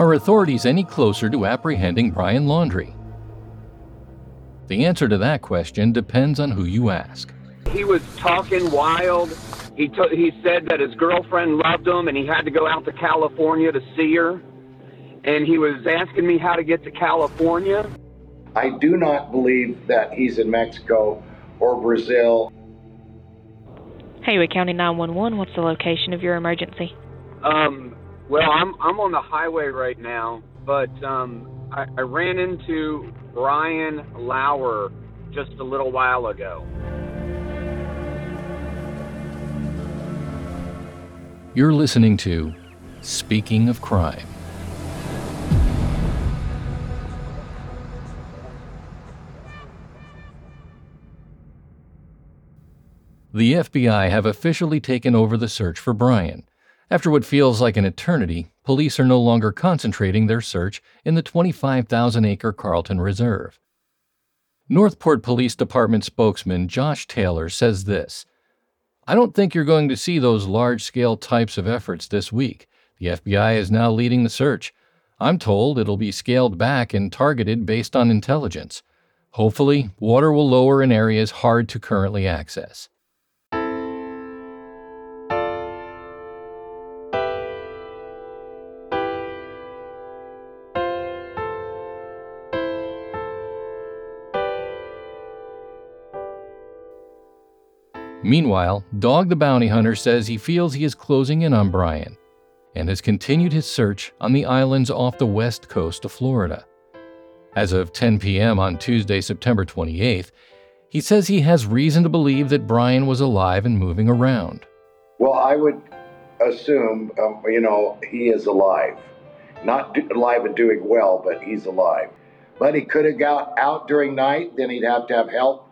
Are authorities any closer to apprehending Brian Laundrie? The answer to that question depends on who you ask. He was talking wild. He, t- he said that his girlfriend loved him and he had to go out to California to see her. And he was asking me how to get to California. I do not believe that he's in Mexico or Brazil. Haywood County 911, what's the location of your emergency? Um, well, I'm I'm on the highway right now, but um, I, I ran into Brian Lauer just a little while ago. You're listening to Speaking of Crime. The FBI have officially taken over the search for Brian. After what feels like an eternity, police are no longer concentrating their search in the 25,000 acre Carlton Reserve. North Port Police Department spokesman Josh Taylor says this I don't think you're going to see those large scale types of efforts this week. The FBI is now leading the search. I'm told it'll be scaled back and targeted based on intelligence. Hopefully, water will lower in areas hard to currently access. Meanwhile, Dog the Bounty Hunter says he feels he is closing in on Brian and has continued his search on the islands off the west coast of Florida. As of 10 p.m. on Tuesday, September 28th, he says he has reason to believe that Brian was alive and moving around. Well, I would assume, um, you know, he is alive. Not do- alive and doing well, but he's alive. But he could have got out during night, then he'd have to have help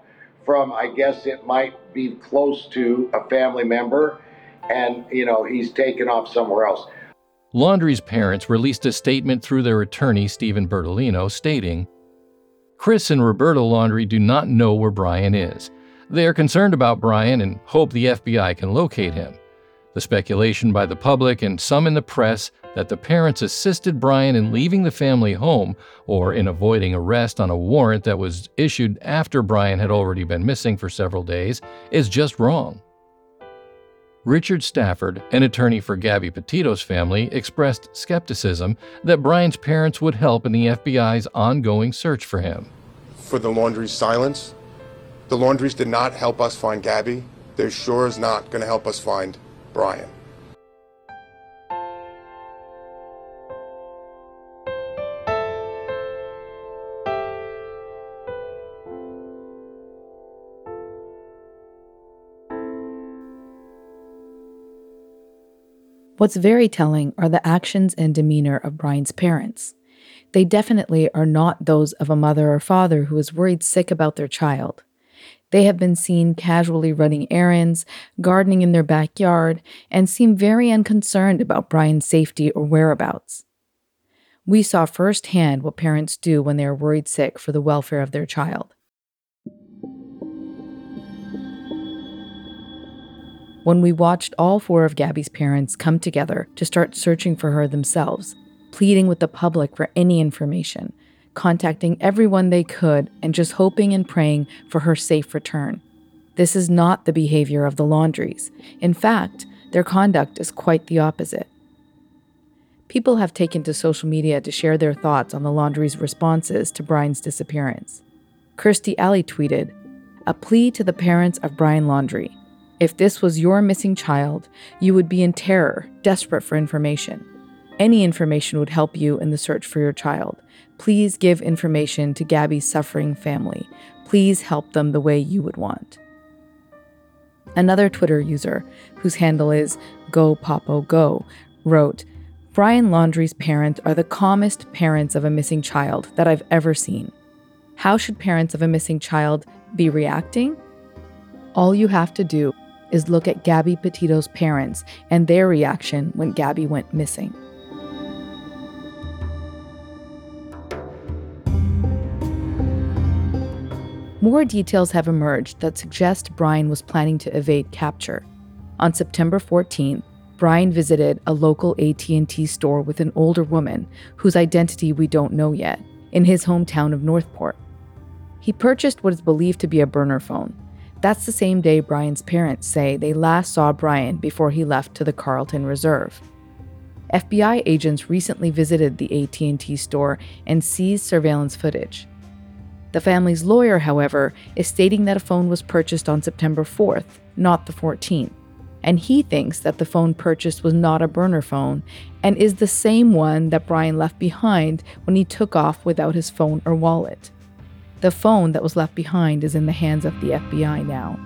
from, I guess it might be close to a family member, and, you know, he's taken off somewhere else. Laundrie's parents released a statement through their attorney, Stephen Bertolino, stating Chris and Roberta Laundrie do not know where Brian is. They are concerned about Brian and hope the FBI can locate him. The speculation by the public and some in the press that the parents assisted Brian in leaving the family home or in avoiding arrest on a warrant that was issued after Brian had already been missing for several days is just wrong. Richard Stafford, an attorney for Gabby Petito's family, expressed skepticism that Brian's parents would help in the FBI's ongoing search for him. For the Laundrie's silence, the Laundries did not help us find Gabby. They're sure is not going to help us find Brian. What's very telling are the actions and demeanor of Brian's parents. They definitely are not those of a mother or father who is worried sick about their child. They have been seen casually running errands, gardening in their backyard, and seem very unconcerned about Brian's safety or whereabouts. We saw firsthand what parents do when they are worried sick for the welfare of their child. when we watched all four of Gabby's parents come together to start searching for her themselves, pleading with the public for any information, contacting everyone they could, and just hoping and praying for her safe return. This is not the behavior of the Laundries. In fact, their conduct is quite the opposite. People have taken to social media to share their thoughts on the Laundries' responses to Brian's disappearance. Kirstie Alley tweeted, A plea to the parents of Brian Laundrie. If this was your missing child, you would be in terror, desperate for information. Any information would help you in the search for your child. Please give information to Gabby's suffering family. Please help them the way you would want. Another Twitter user, whose handle is GoPapoGo, wrote, Brian Laundrie's parents are the calmest parents of a missing child that I've ever seen. How should parents of a missing child be reacting? All you have to do is look at Gabby Petito's parents and their reaction when Gabby went missing. More details have emerged that suggest Brian was planning to evade capture. On September 14th, Brian visited a local AT&T store with an older woman whose identity we don't know yet in his hometown of North Port. He purchased what is believed to be a burner phone. That's the same day Brian's parents say they last saw Brian before he left to the Carlton Reserve. FBI agents recently visited the AT&T store and seized surveillance footage. The family's lawyer, however, is stating that a phone was purchased on September 4th, not the 14th. And he thinks that the phone purchased was not a burner phone and is the same one that Brian left behind when he took off without his phone or wallet. The phone that was left behind is in the hands of the FBI now.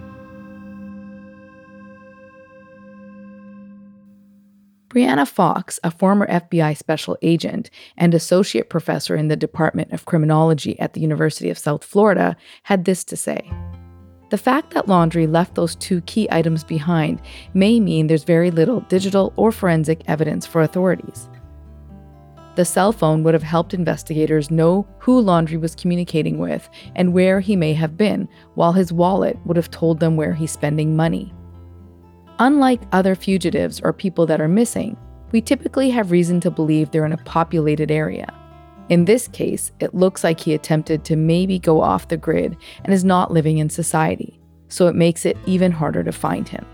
Bryanna Fox, a former FBI special agent and associate professor in the Department of Criminology at the University of South Florida, had this to say. The fact that Laundrie left those two key items behind may mean there's very little digital or forensic evidence for authorities. The cell phone would have helped investigators know who Laundrie was communicating with and where he may have been, while his wallet would have told them where he's spending money. Unlike other fugitives or people that are missing, we typically have reason to believe they're in a populated area. In this case, it looks like he attempted to maybe go off the grid and is not living in society, so it makes it even harder to find him.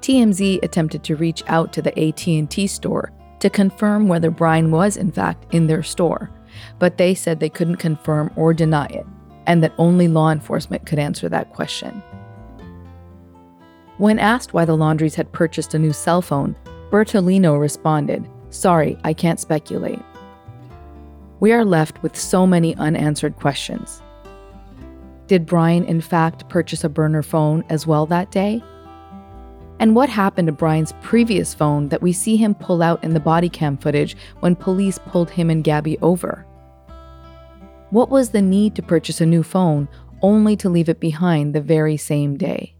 TMZ attempted to reach out to the AT&T store to confirm whether Brian was in fact in their store, but they said they couldn't confirm or deny it and that only law enforcement could answer that question. When asked why the Laundries had purchased a new cell phone, Bertolino responded, Sorry, I can't speculate. We are left with so many unanswered questions. Did Brian, in fact, purchase a burner phone as well that day? And what happened to Brian's previous phone that we see him pull out in the body cam footage when police pulled him and Gabby over? What was the need to purchase a new phone only to leave it behind the very same day?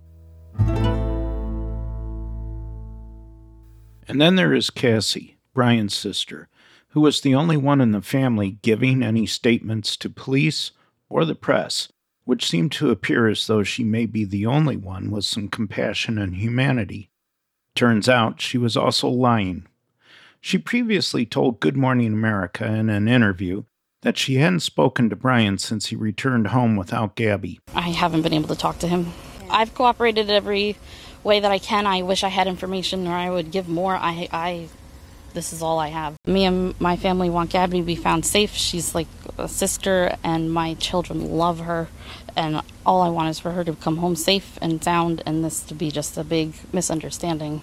And then there is Cassie, Brian's sister, who was the only one in the family giving any statements to police or the press, which seemed to appear as though she may be the only one with some compassion and humanity. Turns out she was also lying. She previously told Good Morning America in an interview that she hadn't spoken to Brian since he returned home without Gabby. I haven't been able to talk to him. I've cooperated every way that I can. I wish I had information or I would give more. I, I, this is all I have. Me and my family want Gabby to be found safe. She's like a sister, and my children love her. And all I want is for her to come home safe and sound, and this to be just a big misunderstanding.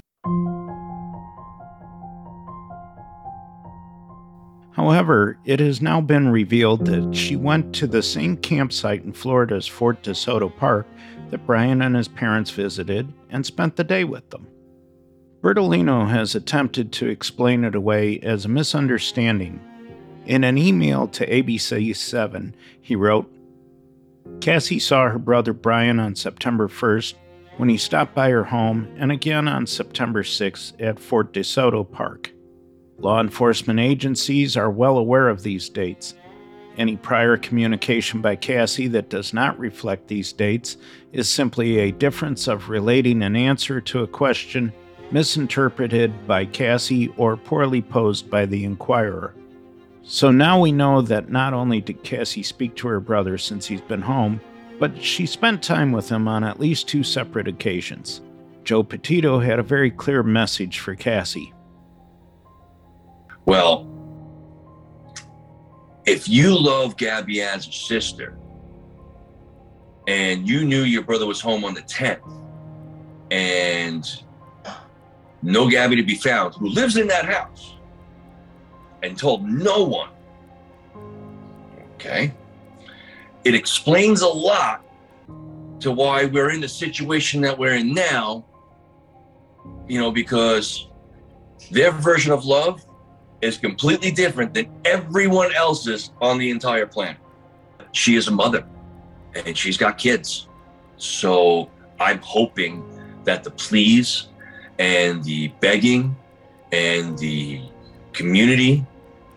However, it has now been revealed that she went to the same campsite in Florida's Fort DeSoto Park that Brian and his parents visited and spent the day with them. Bertolino has attempted to explain it away as a misunderstanding. In an email to ABC7, he wrote Cassie saw her brother Brian on September 1st when he stopped by her home and again on September 6th at Fort DeSoto Park. Law enforcement agencies are well aware of these dates any prior communication by Cassie that does not reflect these dates is simply a difference of relating an answer to a question misinterpreted by Cassie or poorly posed by the inquirer. So now we know that not only did Cassie speak to her brother since he's been home, but she spent time with him on at least two separate occasions. Joe Petito had a very clear message for Cassie. Well, if you love Gabby as a sister and you knew your brother was home on the 10th and no Gabby to be found, who lives in that house and told no one, okay, it explains a lot to why we're in the situation that we're in now, you know, because their version of love is completely different than everyone else's on the entire planet. She is a mother and she's got kids. So I'm hoping that the pleas and the begging and the community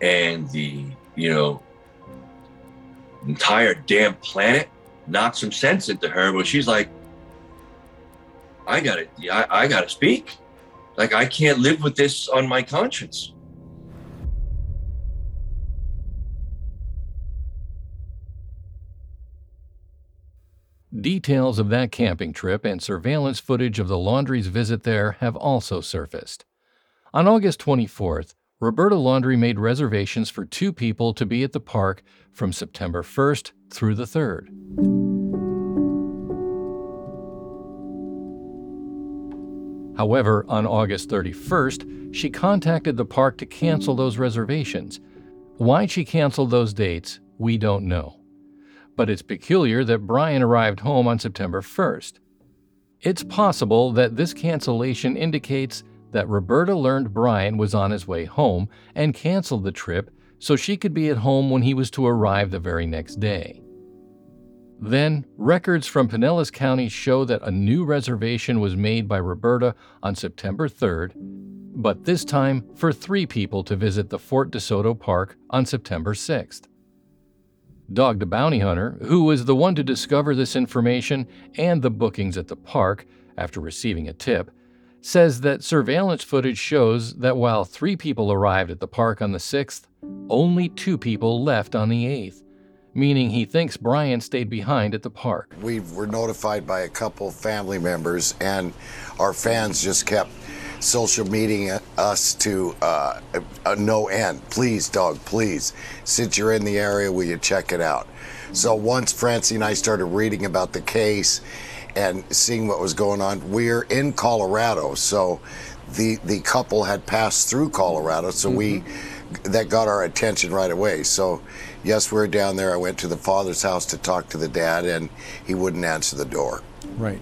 and the, you know, entire damn planet knock some sense into her where she's like, I gotta, I, I gotta speak. Like I can't live with this on my conscience. Details of that camping trip and surveillance footage of the Laundrie's visit there have also surfaced. On August 24th, Roberta Laundrie made reservations for two people to be at the park from September 1st through the 3rd. However, on August 31st, she contacted the park to cancel those reservations. Why she canceled those dates, we don't know. But it's peculiar that Brian arrived home on September 1st. It's possible that this cancellation indicates that Roberta learned Brian was on his way home and canceled the trip so she could be at home when he was to arrive the very next day. Then, records from Pinellas County show that a new reservation was made by Roberta on September 3rd, but this time for three people to visit the Fort DeSoto Park on September 6th. Dog the Bounty Hunter, who was the one to discover this information and the bookings at the park after receiving a tip, says that surveillance footage shows that while three people arrived at the park on the 6th, only two people left on the 8th, meaning he thinks Brian stayed behind at the park. We were notified by a couple family members, and our fans just kept social media us to uh, a, no end. Please, dog, please. Since you're in the area, will you check it out? So once Francie and I started reading about the case and seeing what was going on. We're in Colorado, so the the couple had passed through Colorado, so mm-hmm. we that got our attention right away. So yes, we are down there. I went to the father's house to talk to the dad, and he wouldn't answer the door. Right.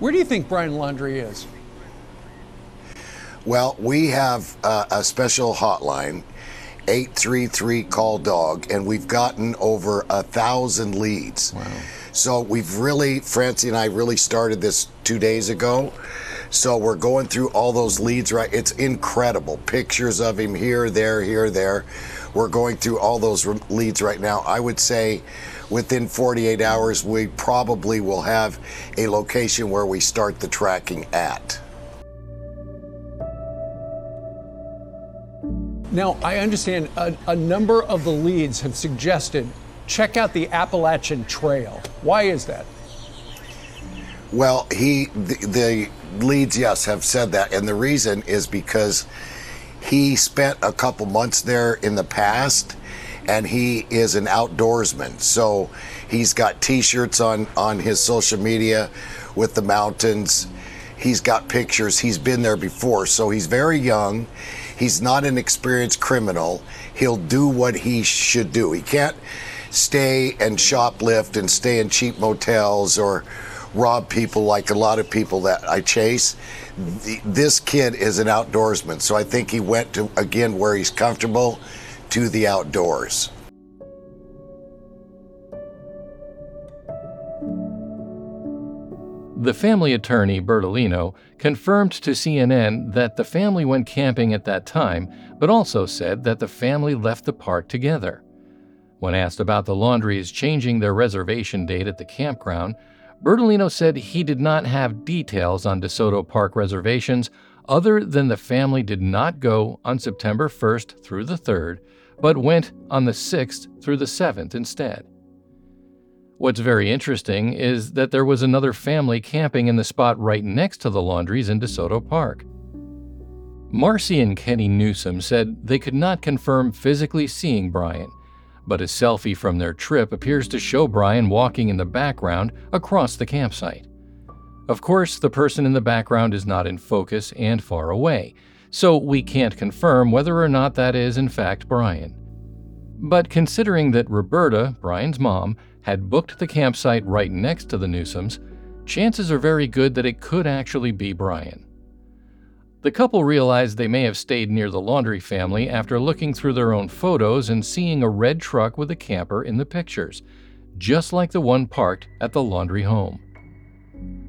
Where do you think Brian Laundrie is? Well, we have uh, a special hotline. 833 call dog and we've gotten over a thousand leads wow so we've really, Francie and I really started this two days ago. So we're going through all those leads right. It's incredible. Pictures of him here, there, here, there. We're going through all those leads right now. I would say within 48 hours, we probably will have a location where we start the tracking at. Now, I understand a, a number of the leads have suggested check out the Appalachian Trail. Why is that? Well, he the, the leads, yes, have said that, and the reason is because he spent a couple months there in the past, and he is an outdoorsman. So he's got T-shirts on on his social media with the mountains. He's got pictures. He's been there before, so he's very young. He's not an experienced criminal. He'll do what he should do. He can't stay and shoplift and stay in cheap motels or rob people like a lot of people that I chase. This kid is an outdoorsman, so I think he went to again where he's comfortable to the outdoors. The family attorney, Bertolino, confirmed to CNN that the family went camping at that time, but also said that the family left the park together. When asked about the Laundries changing their reservation date at the campground, Bertolino said he did not have details on DeSoto Park reservations other than the family did not go on September 1st through the 3rd, but went on the 6th through the 7th instead. What's very interesting is that there was another family camping in the spot right next to the Laundries in DeSoto Park. Marcy and Kenny Newsom said they could not confirm physically seeing Brian, but a selfie from their trip appears to show Brian walking in the background across the campsite. Of course, the person in the background is not in focus and far away, so we can't confirm whether or not that is in fact Brian. But considering that Roberta, Brian's mom, had booked the campsite right next to the Newsoms, chances are very good that it could actually be Brian. The couple realized they may have stayed near the Laundrie family after looking through their own photos and seeing a red truck with a camper in the pictures, just like the one parked at the Laundrie home.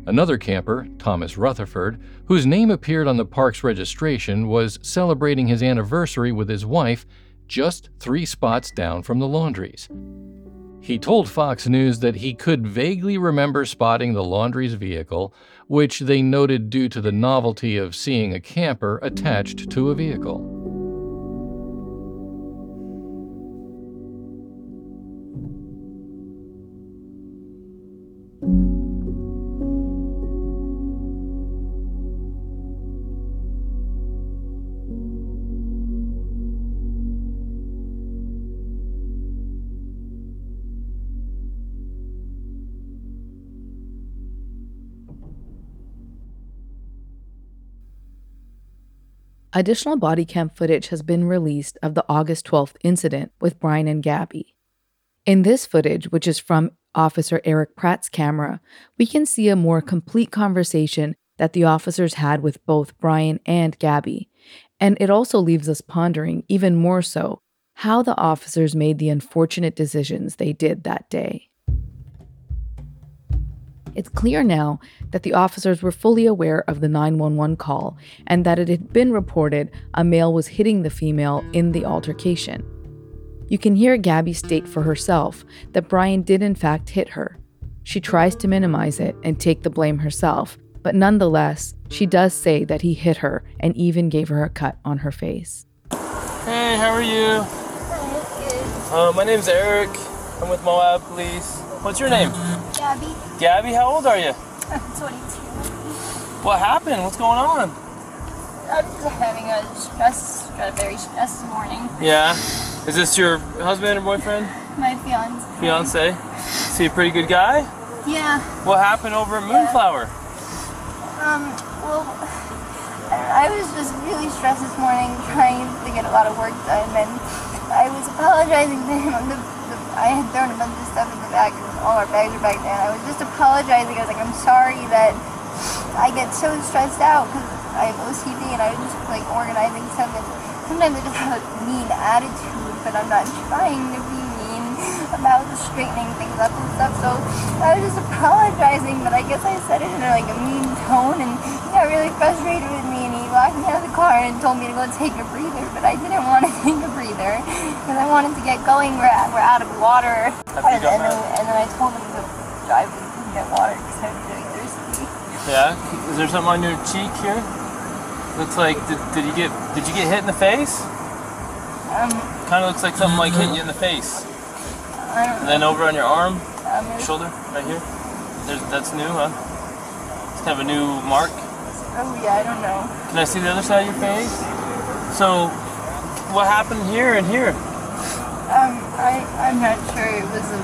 Another camper, Thomas Rutherford, whose name appeared on the park's registration, was celebrating his anniversary with his wife just three spots down from the Laundries. He told Fox News that he could vaguely remember spotting the Laundrie's vehicle which they noted due to the novelty of seeing a camper attached to a vehicle. Additional body cam footage has been released of the August 12th incident with Brian and Gabby. In this footage, which is from Officer Eric Pratt's camera, we can see a more complete conversation that the officers had with both Brian and Gabby. And it also leaves us pondering, even more so, how the officers made the unfortunate decisions they did that day. It's clear now that the officers were fully aware of the 911 call and that it had been reported a male was hitting the female in the altercation. You can hear Gabby state for herself that Brian did in fact hit her. She tries to minimize it and take the blame herself, but nonetheless, she does say that he hit her and even gave her a cut on her face. Hey, how are you? Uh, my name's Eric. I'm with Moab Police. What's your name? Gabby. Gabby, how old are you? I'm 22. What happened? What's going on? I'm having a stress, a very stressed morning. Yeah. Is this your husband or boyfriend? My fiance. Fiance? Is he a pretty good guy? Yeah. What happened over at Moonflower? Um. Well, I was just really stressed this morning, trying to get a lot of work done, and I was apologizing to him. on the, I had thrown a bunch of stuff in the bag, and all our bags are back there. I was just apologizing. I was like, I'm sorry that I get so stressed out because I have OCD, and I was just like organizing stuff. And sometimes I just have a mean attitude, but I'm not trying to be mean about straightening things up and stuff. So I was just apologizing, but I guess I said it in like a mean tone, and he got really frustrated and locked me out of the car and told me to go take a breather. But I didn't want to take a breather because I wanted to get going. We're, at, we're out of water, and, and, then, and then I told him to drive and get water because I was really thirsty. Yeah. Is there something on your cheek here? Looks like did, did you get did you get hit in the face? Um, Kind of looks like something like hit you in the face. I don't And then over on your arm, Um, shoulder, right here. There's, that's new, huh? It's kind of a new mark. Oh yeah, I don't know. Can I see the other side of your face? So, what happened here and here? Um, I I'm not sure. It was a.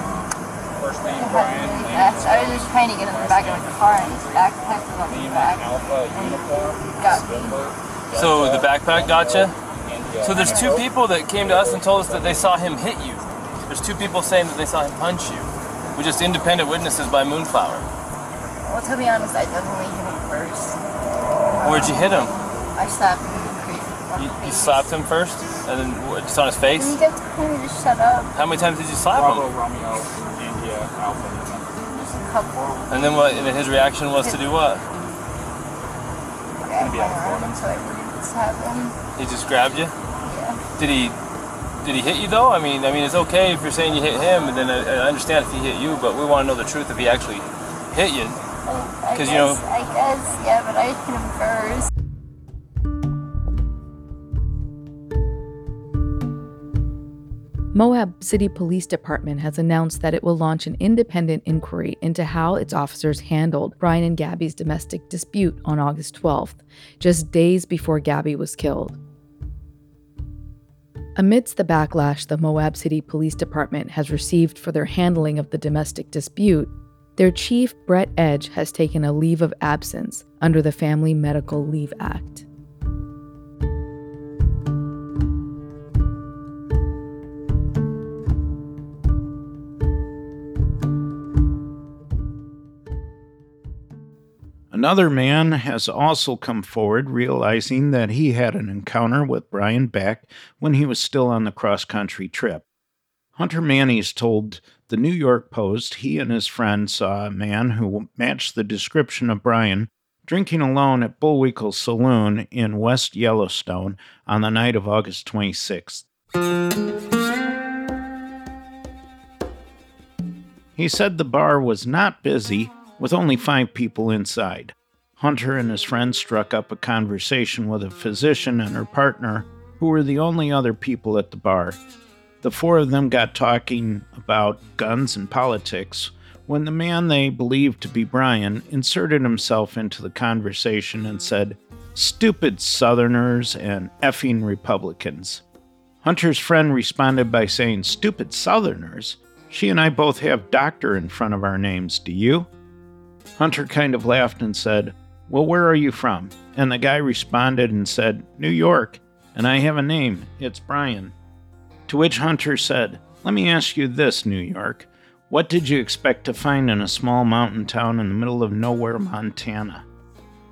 First It happened really fast. I was just trying to get in the back of the car and his backpack was on the back. And it got me. So the backpack gotcha. So there's two people that came to us and told us that they saw him hit you. There's two people saying that they saw him punch you. We're just independent witnesses by Moonflower. Well, to be honest, I definitely hit him first. Where'd you hit him? I slapped him in the face. You, you slapped him first, and then what, just on his face. And he kept to shut up. How many times did you slap him? Just a couple. And then what? And then his reaction was to do what? Grabbed my arm so I wouldn't slap him. He just grabbed you. Yeah. Did he? Did he hit you though? I mean, I mean, it's okay if you're saying you hit him, and then I, I understand if he hit you, but we want to know the truth if he actually hit you. I 'Cause, you know- I guess, yeah, but I hit him first. Moab City Police Department has announced that it will launch an independent inquiry into how its officers handled Brian and Gabby's domestic dispute on August 12th, just days before Gabby was killed. Amidst the backlash the Moab City Police Department has received for their handling of the domestic dispute, their chief, Brett Edge, has taken a leave of absence under the Family Medical Leave Act. Another man has also come forward realizing that he had an encounter with Brian Beck when he was still on the cross country trip. Hunter Mannis told the New York Post he and his friend saw a man who matched the description of Brian drinking alone at Bullwinkle Saloon in West Yellowstone on the night of August 26th. He said the bar was not busy, with only five people inside. Hunter and his friend struck up a conversation with a physician and her partner, who were the only other people at the bar. The four of them got talking about guns and politics when the man they believed to be Brian inserted himself into the conversation and said, Stupid Southerners and effing Republicans. Hunter's friend responded by saying, Stupid Southerners? She and I both have doctor in front of our names, do you? Hunter kind of laughed and said, Well, where are you from? And the guy responded and said, New York, and I have a name. It's Brian. To which Hunter said, Let me ask you this, New York. What did you expect to find in a small mountain town in the middle of nowhere, Montana?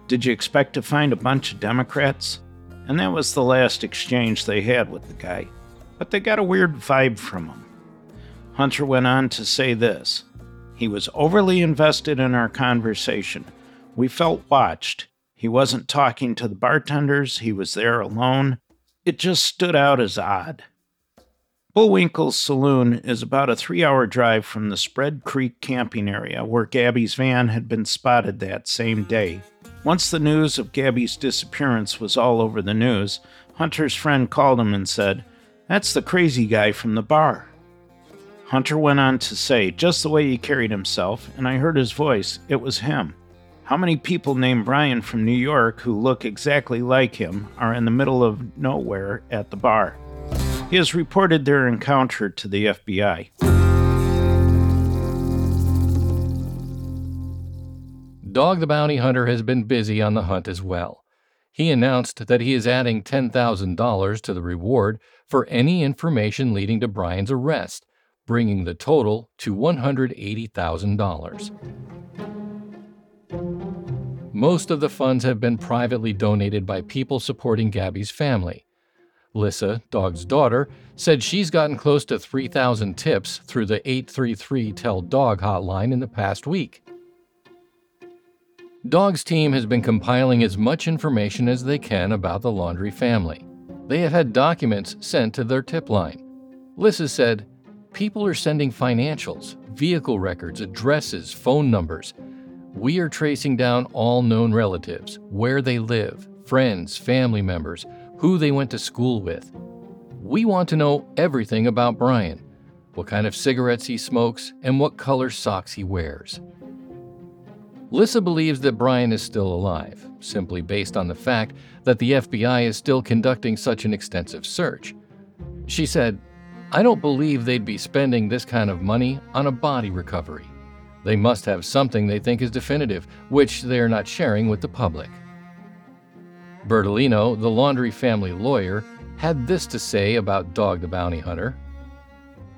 Did you expect to find a bunch of Democrats? And that was the last exchange they had with the guy. But they got a weird vibe from him. Hunter went on to say this He was overly invested in our conversation. We felt watched. He wasn't talking to the bartenders, he was there alone. It just stood out as odd. Bullwinkle's Saloon is about a three hour drive from the Spread Creek camping area where Gabby's van had been spotted that same day. Once the news of Gabby's disappearance was all over the news, Hunter's friend called him and said, That's the crazy guy from the bar. Hunter went on to say, Just the way he carried himself, and I heard his voice, it was him. How many people named Brian from New York who look exactly like him are in the middle of nowhere at the bar? He has reported their encounter to the FBI. Dog the Bounty Hunter has been busy on the hunt as well. He announced that he is adding $10,000 to the reward for any information leading to Brian's arrest, bringing the total to $180,000. Most of the funds have been privately donated by people supporting Gabby's family. Lissa, Dog's daughter, said she's gotten close to 3,000 tips through the 833 Tell Dog hotline in the past week. Dog's team has been compiling as much information as they can about the Laundrie family. They have had documents sent to their tip line. Lissa said, People are sending financials, vehicle records, addresses, phone numbers. We are tracing down all known relatives, where they live, friends, family members, who they went to school with. We want to know everything about Brian what kind of cigarettes he smokes, and what color socks he wears. Lissa believes that Brian is still alive, simply based on the fact that the FBI is still conducting such an extensive search. She said, I don't believe they'd be spending this kind of money on a body recovery. They must have something they think is definitive, which they are not sharing with the public. Bertolino, the Laundrie family lawyer, had this to say about Dog the Bounty Hunter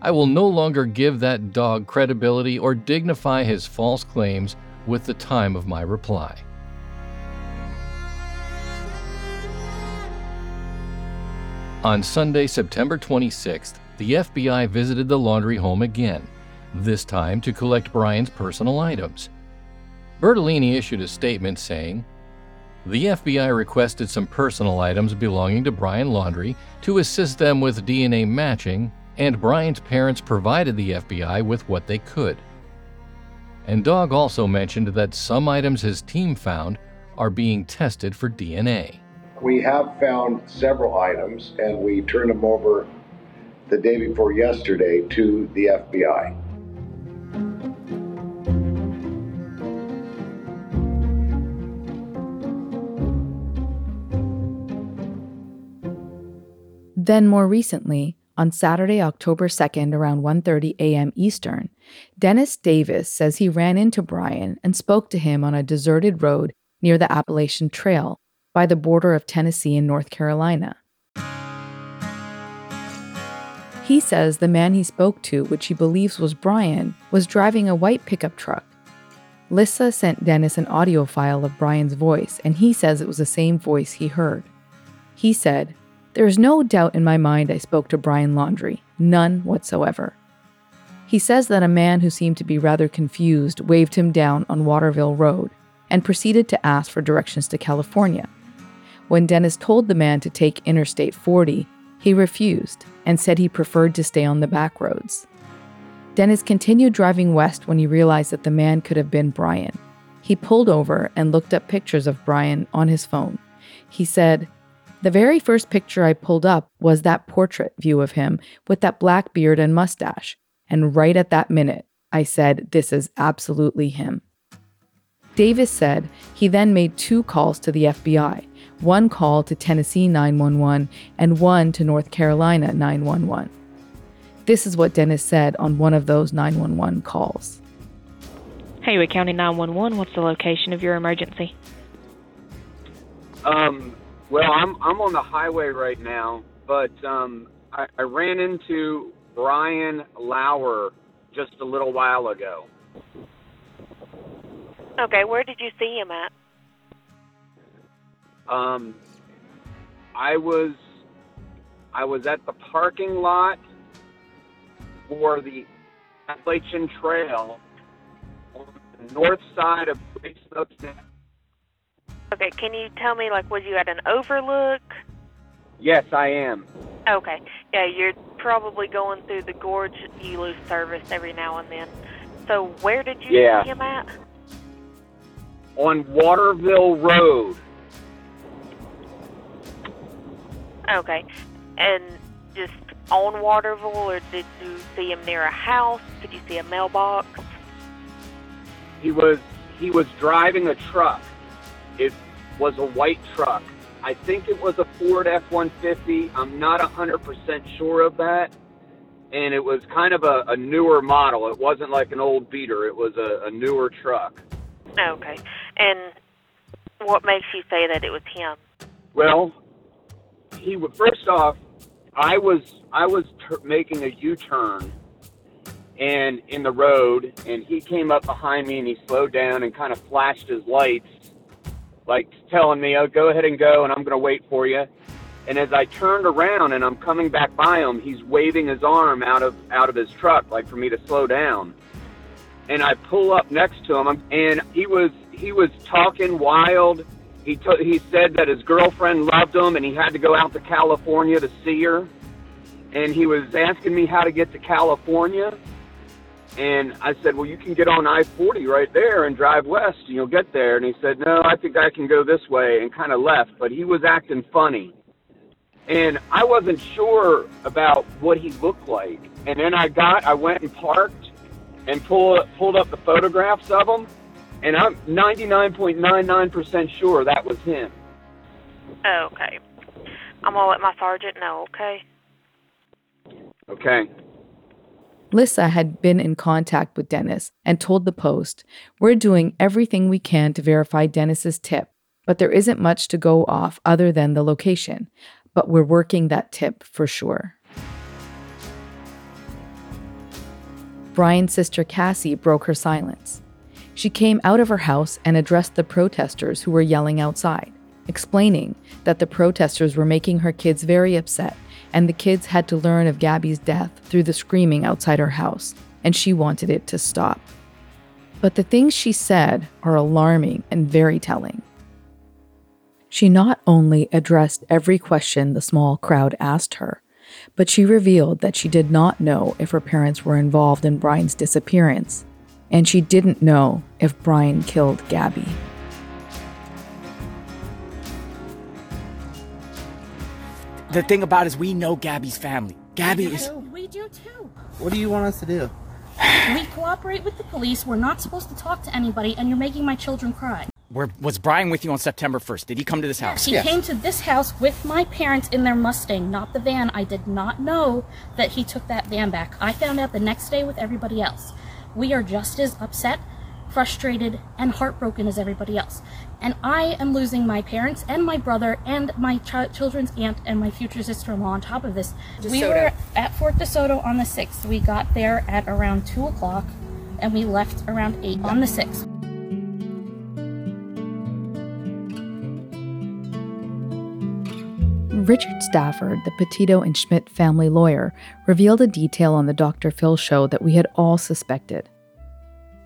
I will no longer give that dog credibility or dignify his false claims with the time of my reply. On Sunday, September 26th, the FBI visited the Laundrie home again, this time to collect Brian's personal items. Bertolino issued a statement saying, the FBI requested some personal items belonging to Brian Laundrie to assist them with DNA matching, and Brian's parents provided the FBI with what they could. And Dog also mentioned that some items his team found are being tested for DNA. We have found several items and we turned them over the day before yesterday to the FBI. Then more recently, on Saturday, October 2nd around 1:30 a.m. Eastern, Dennis Davis says he ran into Brian and spoke to him on a deserted road near the Appalachian Trail by the border of Tennessee and North Carolina. He says the man he spoke to, which he believes was Brian, was driving a white pickup truck. Lissa sent Dennis an audio file of Brian's voice, and he says it was the same voice he heard. He said, there is no doubt in my mind I spoke to Brian Laundrie, none whatsoever. He says that a man who seemed to be rather confused waved him down on Waterville Road and proceeded to ask for directions to California. When Dennis told the man to take Interstate 40, he refused and said he preferred to stay on the back roads. Dennis continued driving west when he realized that the man could have been Brian. He pulled over and looked up pictures of Brian on his phone. He said, The very first picture I pulled up was that portrait view of him with that black beard and mustache. And right at that minute, I said, This is absolutely him. Davis said he then made two calls to the FBI one call to Tennessee 911 and one to North Carolina 911. This is what Dennis said on one of those 911 calls. Haywood County 911, what's the location of your emergency? Um, well, I'm I'm on the highway right now, but um, I, I ran into Brian Lauer just a little while ago. Okay, where did you see him at? Um, I was I was at the parking lot for the Appalachian Trail on the north side of Great Smokestack. Okay, can you tell me, like, was you at an overlook? Yes, I am. Okay, yeah, you're probably going through the gorge. You lose service every now and then. So, where did you Yeah. see him at? On Waterville Road. Okay, and just on Waterville, or did you see him near a house? Did you see a mailbox? He was he was driving a truck. It was a white truck. I think it was a Ford F-150. I'm not 100% sure of that. And it was kind of a, a newer model. It wasn't like an old beater. It was a, a newer truck. Okay, and what makes you say that it was him? Well, he wa- first off, I was I was tur making a U-turn and in the road, and he came up behind me and he slowed down and kind of flashed his lights, like telling me, "Oh, go ahead and go, and I'm going to wait for you." And as I turned around and I'm coming back by him, he's waving his arm out of out of his truck, like for me to slow down. And I pull up next to him, and he was he was talking wild. He to, he said that his girlfriend loved him, and he had to go out to California to see her. And he was asking me how to get to California. And I said, Well, you can get on I 40 right there and drive west, and you'll get there. And he said, No, I think I can go this way, and kind of left. But he was acting funny. And I wasn't sure about what he looked like. And then I got, I went and parked and pull, pulled up the photographs of him. And I'm 99.99% sure that was him. Okay, I'm gonna let my sergeant know. Okay. Okay. Lissa had been in contact with Dennis and told the Post, We're doing everything we can to verify Dennis's tip, but there isn't much to go off other than the location. But we're working that tip for sure. Brian's sister Cassie broke her silence. She came out of her house and addressed the protesters who were yelling outside, explaining that the protesters were making her kids very upset and the kids had to learn of Gabby's death through the screaming outside her house, and she wanted it to stop. But the things she said are alarming and very telling. She not only addressed every question the small crowd asked her, but she revealed that she did not know if her parents were involved in Brian's disappearance, and she didn't know if Brian killed Gabby. The thing about it is we know Gabby's family. Gabby is. We do too. What do you want us to do? We cooperate with the police. We're not supposed to talk to anybody, and you're making my children cry. Where was Brian with you on September 1st? Did he come to this house? He came to this house with my parents in their Mustang, not the van. I did not know that he took that van back. I found out the next day with everybody else. We are just as upset, frustrated, and heartbroken as everybody else. And I am losing my parents and my brother and my chi- children's aunt and my future sister-in-law on top of this. We were at Fort DeSoto on the 6th. We got there at around 2 o'clock, and we left around 8 on the 6th. Richard Stafford, the Petito and Schmidt family lawyer, revealed a detail on the Dr. Phil show that we had all suspected.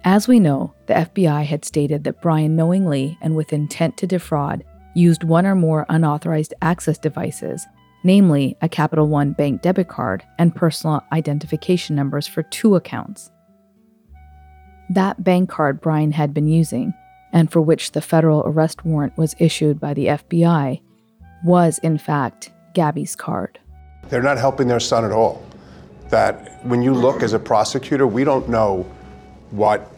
As we know, the FBI had stated that Brian knowingly and with intent to defraud used one or more unauthorized access devices, namely a Capital One bank debit card and personal identification numbers for two accounts. That bank card Brian had been using and for which the federal arrest warrant was issued by the FBI, was in fact Gabby's card. They're not helping their son at all. That when you look as a prosecutor, we don't know what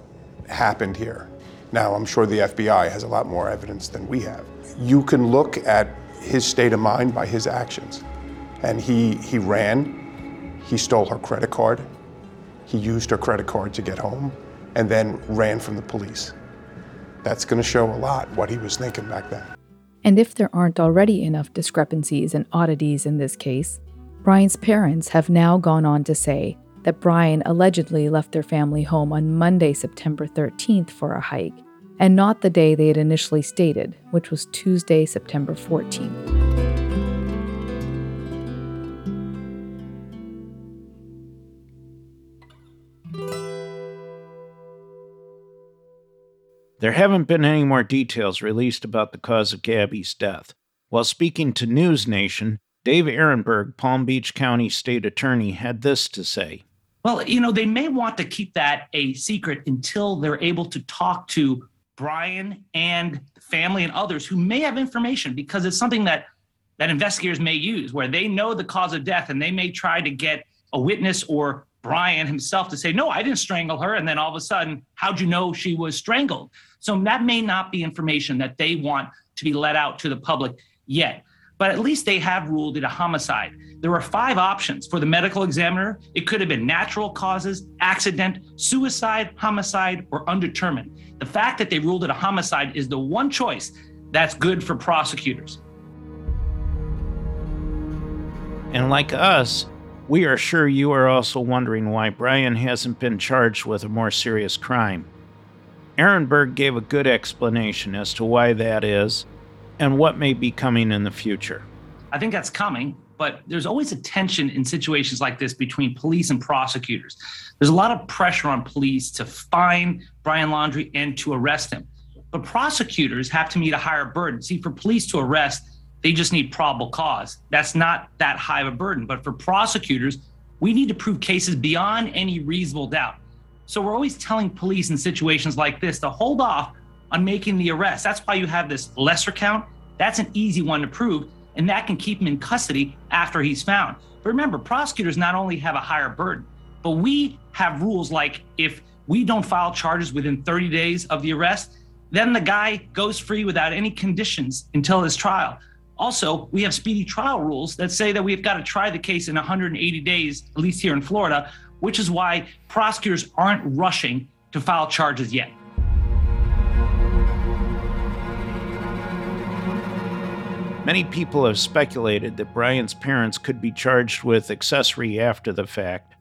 happened here. Now, I'm sure the FBI has a lot more evidence than we have. You can look at his state of mind by his actions. And he, he ran, he stole her credit card, he used her credit card to get home, and then ran from the police. That's going to show a lot what he was thinking back then. And if there aren't already enough discrepancies and oddities in this case, Brian's parents have now gone on to say that Brian allegedly left their family home on Monday, September 13th for a hike, and not the day they had initially stated, which was Tuesday, September 14th. There haven't been any more details released about the cause of Gabby's death. While speaking to News Nation, Dave Aronberg, Palm Beach County State Attorney, had this to say. Well, you know, they may want to keep that a secret until they're able to talk to Brian and family and others who may have information because it's something that that investigators may use where they know the cause of death and they may try to get a witness or Brian himself to say, no, I didn't strangle her. And then all of a sudden, how'd you know she was strangled? So that may not be information that they want to be let out to the public yet. But at least they have ruled it a homicide. There were five options for the medical examiner. It could have been natural causes, accident, suicide, homicide, or undetermined. The fact that they ruled it a homicide is the one choice that's good for prosecutors. And like us, we are sure you are also wondering why Brian hasn't been charged with a more serious crime. Aronberg gave a good explanation as to why that is and what may be coming in the future. I think that's coming, but there's always a tension in situations like this between police and prosecutors. There's a lot of pressure on police to find Brian Laundrie and to arrest him. But prosecutors have to meet a higher burden. See, for police to arrest, they just need probable cause. That's not that high of a burden. But for prosecutors, we need to prove cases beyond any reasonable doubt. So we're always telling police in situations like this to hold off on making the arrest. That's why you have this lesser count. That's an easy one to prove, and that can keep him in custody after he's found. But remember, prosecutors not only have a higher burden, but we have rules like if we don't file charges within 30 days of the arrest, then the guy goes free without any conditions until his trial. Also, we have speedy trial rules that say that we've got to try the case in 180 days, at least here in Florida, which is why prosecutors aren't rushing to file charges yet. Many people have speculated that Brian's parents could be charged with accessory after the fact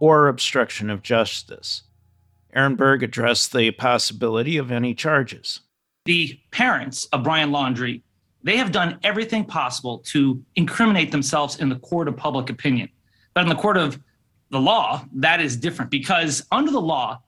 or obstruction of justice. Aronberg addressed the possibility of any charges. The parents of Brian Laundrie, they have done everything possible to incriminate themselves in the court of public opinion. But in the court of the law, that is different because under the law,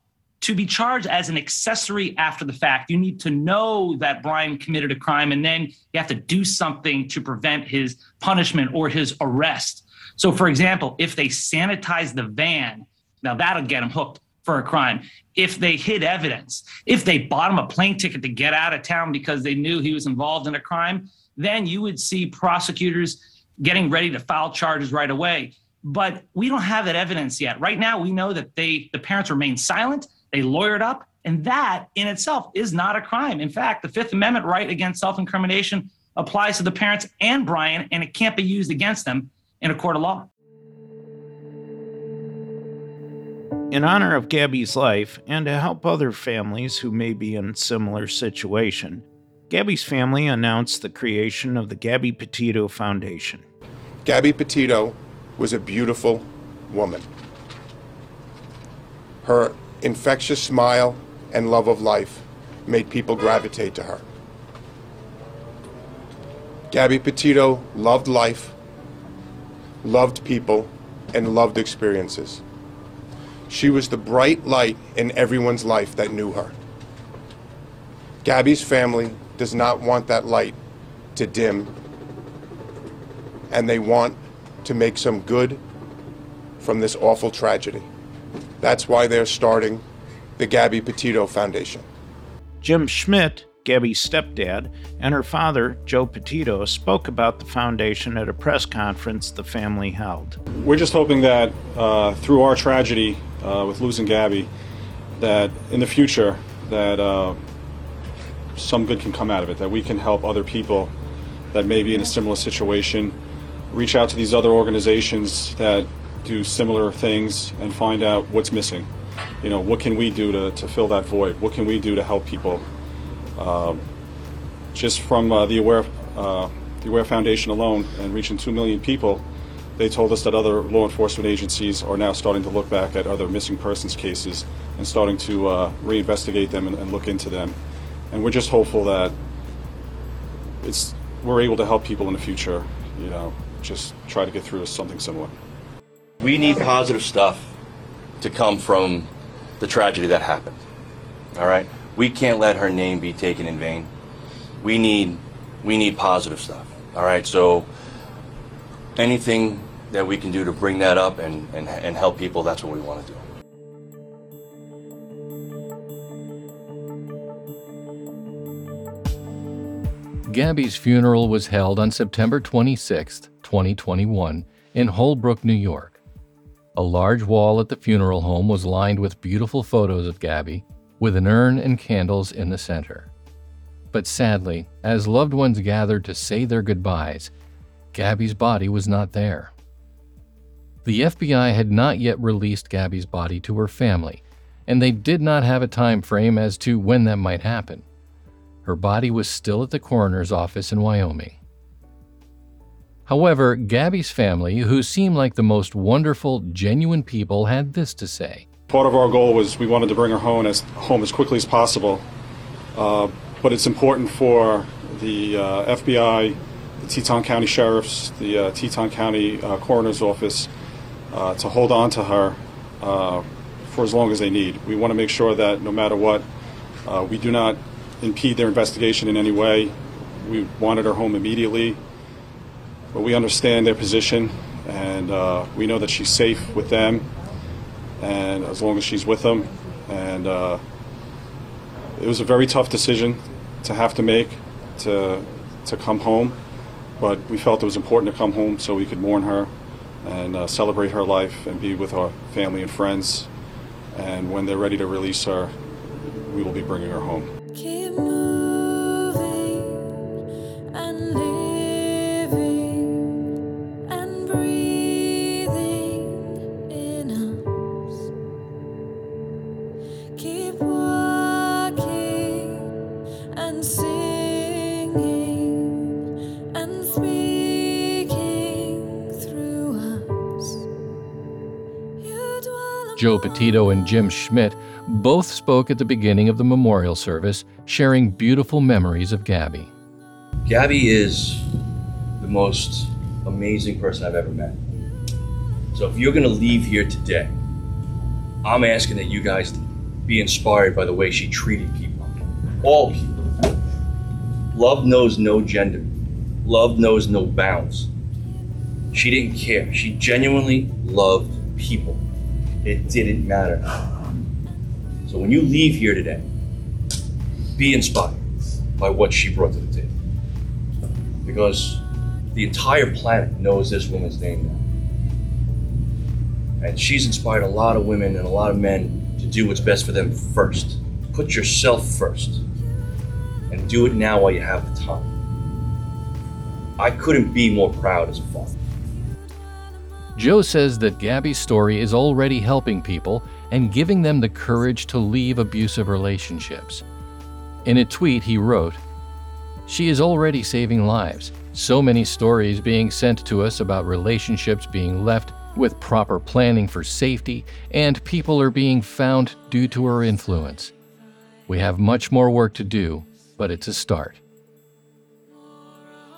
to be charged as an accessory after the fact, you need to know that Brian committed a crime and then you have to do something to prevent his punishment or his arrest. So, for example, if they sanitize the van, now that'll get him hooked for a crime. If they hid evidence, if they bought him a plane ticket to get out of town because they knew he was involved in a crime, then you would see prosecutors getting ready to file charges right away but we don't have that evidence yet. Right now, we know that they the parents remain silent, they lawyered up, and that in itself is not a crime. In fact, the Fifth Amendment right against self-incrimination applies to the parents and Brian, and it can't be used against them in a court of law. In honor of Gabby's life and to help other families who may be in similar situation, Gabby's family announced the creation of the Gabby Petito Foundation. Gabby Petito was a beautiful woman. Her infectious smile and love of life made people gravitate to her. Gabby Petito loved life, loved people, and loved experiences. She was the bright light in everyone's life that knew her. Gabby's family does not want that light to dim, and they want to make some good from this awful tragedy. That's why they're starting the Gabby Petito Foundation. Jim Schmidt, Gabby's stepdad, and her father, Joe Petito, spoke about the foundation at a press conference the family held. We're just hoping that uh, through our tragedy uh, with losing Gabby, that in the future, that uh, some good can come out of it, that we can help other people that may be in a similar situation, reach out to these other organizations that do similar things and find out what's missing. You know, what can we do to, to fill that void? What can we do to help people? Um, just from uh, the Aware, uh, the Aware Foundation alone and reaching 2 million people, they told us that other law enforcement agencies are now starting to look back at other missing persons cases and starting to uh, reinvestigate them and, and look into them. And we're just hopeful that it's we're able to help people in the future. You know, just try to get through something similar. We need positive stuff to come from the tragedy that happened. All right, we can't let her name be taken in vain. We need we need positive stuff. All right, so anything that we can do to bring that up and, and, and help people, that's what we want to do. Gabby's funeral was held on September 26, 2021, in Holbrook, New York. A large wall at the funeral home was lined with beautiful photos of Gabby, with an urn and candles in the center. But sadly, as loved ones gathered to say their goodbyes, Gabby's body was not there. The FBI had not yet released Gabby's body to her family, and they did not have a time frame as to when that might happen. Her body was still at the coroner's office in Wyoming. However, Gabby's family, who seemed like the most wonderful, genuine people, had this to say. Part of our goal was we wanted to bring her home as home as quickly as possible, uh, but it's important for the uh, FBI, the Teton County Sheriffs, the uh, Teton County uh, Coroner's Office uh, to hold on to her uh, for as long as they need. We want to make sure that no matter what, we do not impede their investigation in any way. We wanted her home immediately, but we understand their position, and uh, we know that she's safe with them, and as long as she's with them, and uh, it was a very tough decision to have to make to to come home, but we felt it was important to come home so we could mourn her and uh, celebrate her life and be with our family and friends. And when they're ready to release her, we will be bringing her home. Petito and Jim Schmidt both spoke at the beginning of the memorial service, sharing beautiful memories of Gabby. Gabby is the most amazing person I've ever met. So if you're going to leave here today, I'm asking that you guys be inspired by the way she treated people. All people. Love knows no gender. Love knows no bounds. She didn't care. She genuinely loved people. It didn't matter. So when you leave here today, be inspired by what she brought to the table. Because the entire planet knows this woman's name now. And she's inspired a lot of women and a lot of men to do what's best for them first. Put yourself first. And do it now while you have the time. I couldn't be more proud as a father. Joe says that Gabby's story is already helping people and giving them the courage to leave abusive relationships. In a tweet, he wrote, She is already saving lives. So many stories being sent to us about relationships being left with proper planning for safety, and people are being found due to her influence. We have much more work to do, but it's a start.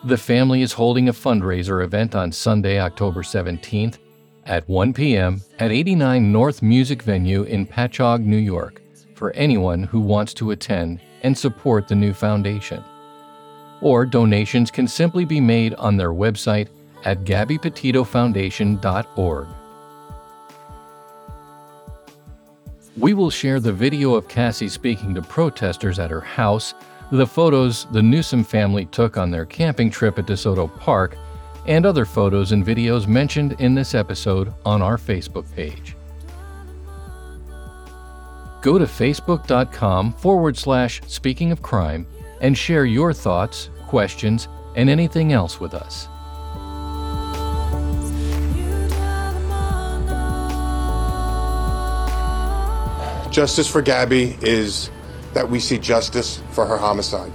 The family is holding a fundraiser event on Sunday, October 17th at 1 p.m. at 89 North Music Venue in Patchogue, New York, for anyone who wants to attend and support the new foundation. Or donations can simply be made on their website at gabbypetitofoundation.org. We will share the video of Cassie speaking to protesters at her house, the photos the Newsom family took on their camping trip at DeSoto Park, and other photos and videos mentioned in this episode on our Facebook page. Go to facebook.com forward slash speaking of crime and share your thoughts, questions, and anything else with us. Justice for Gabby is that we see justice for her homicide.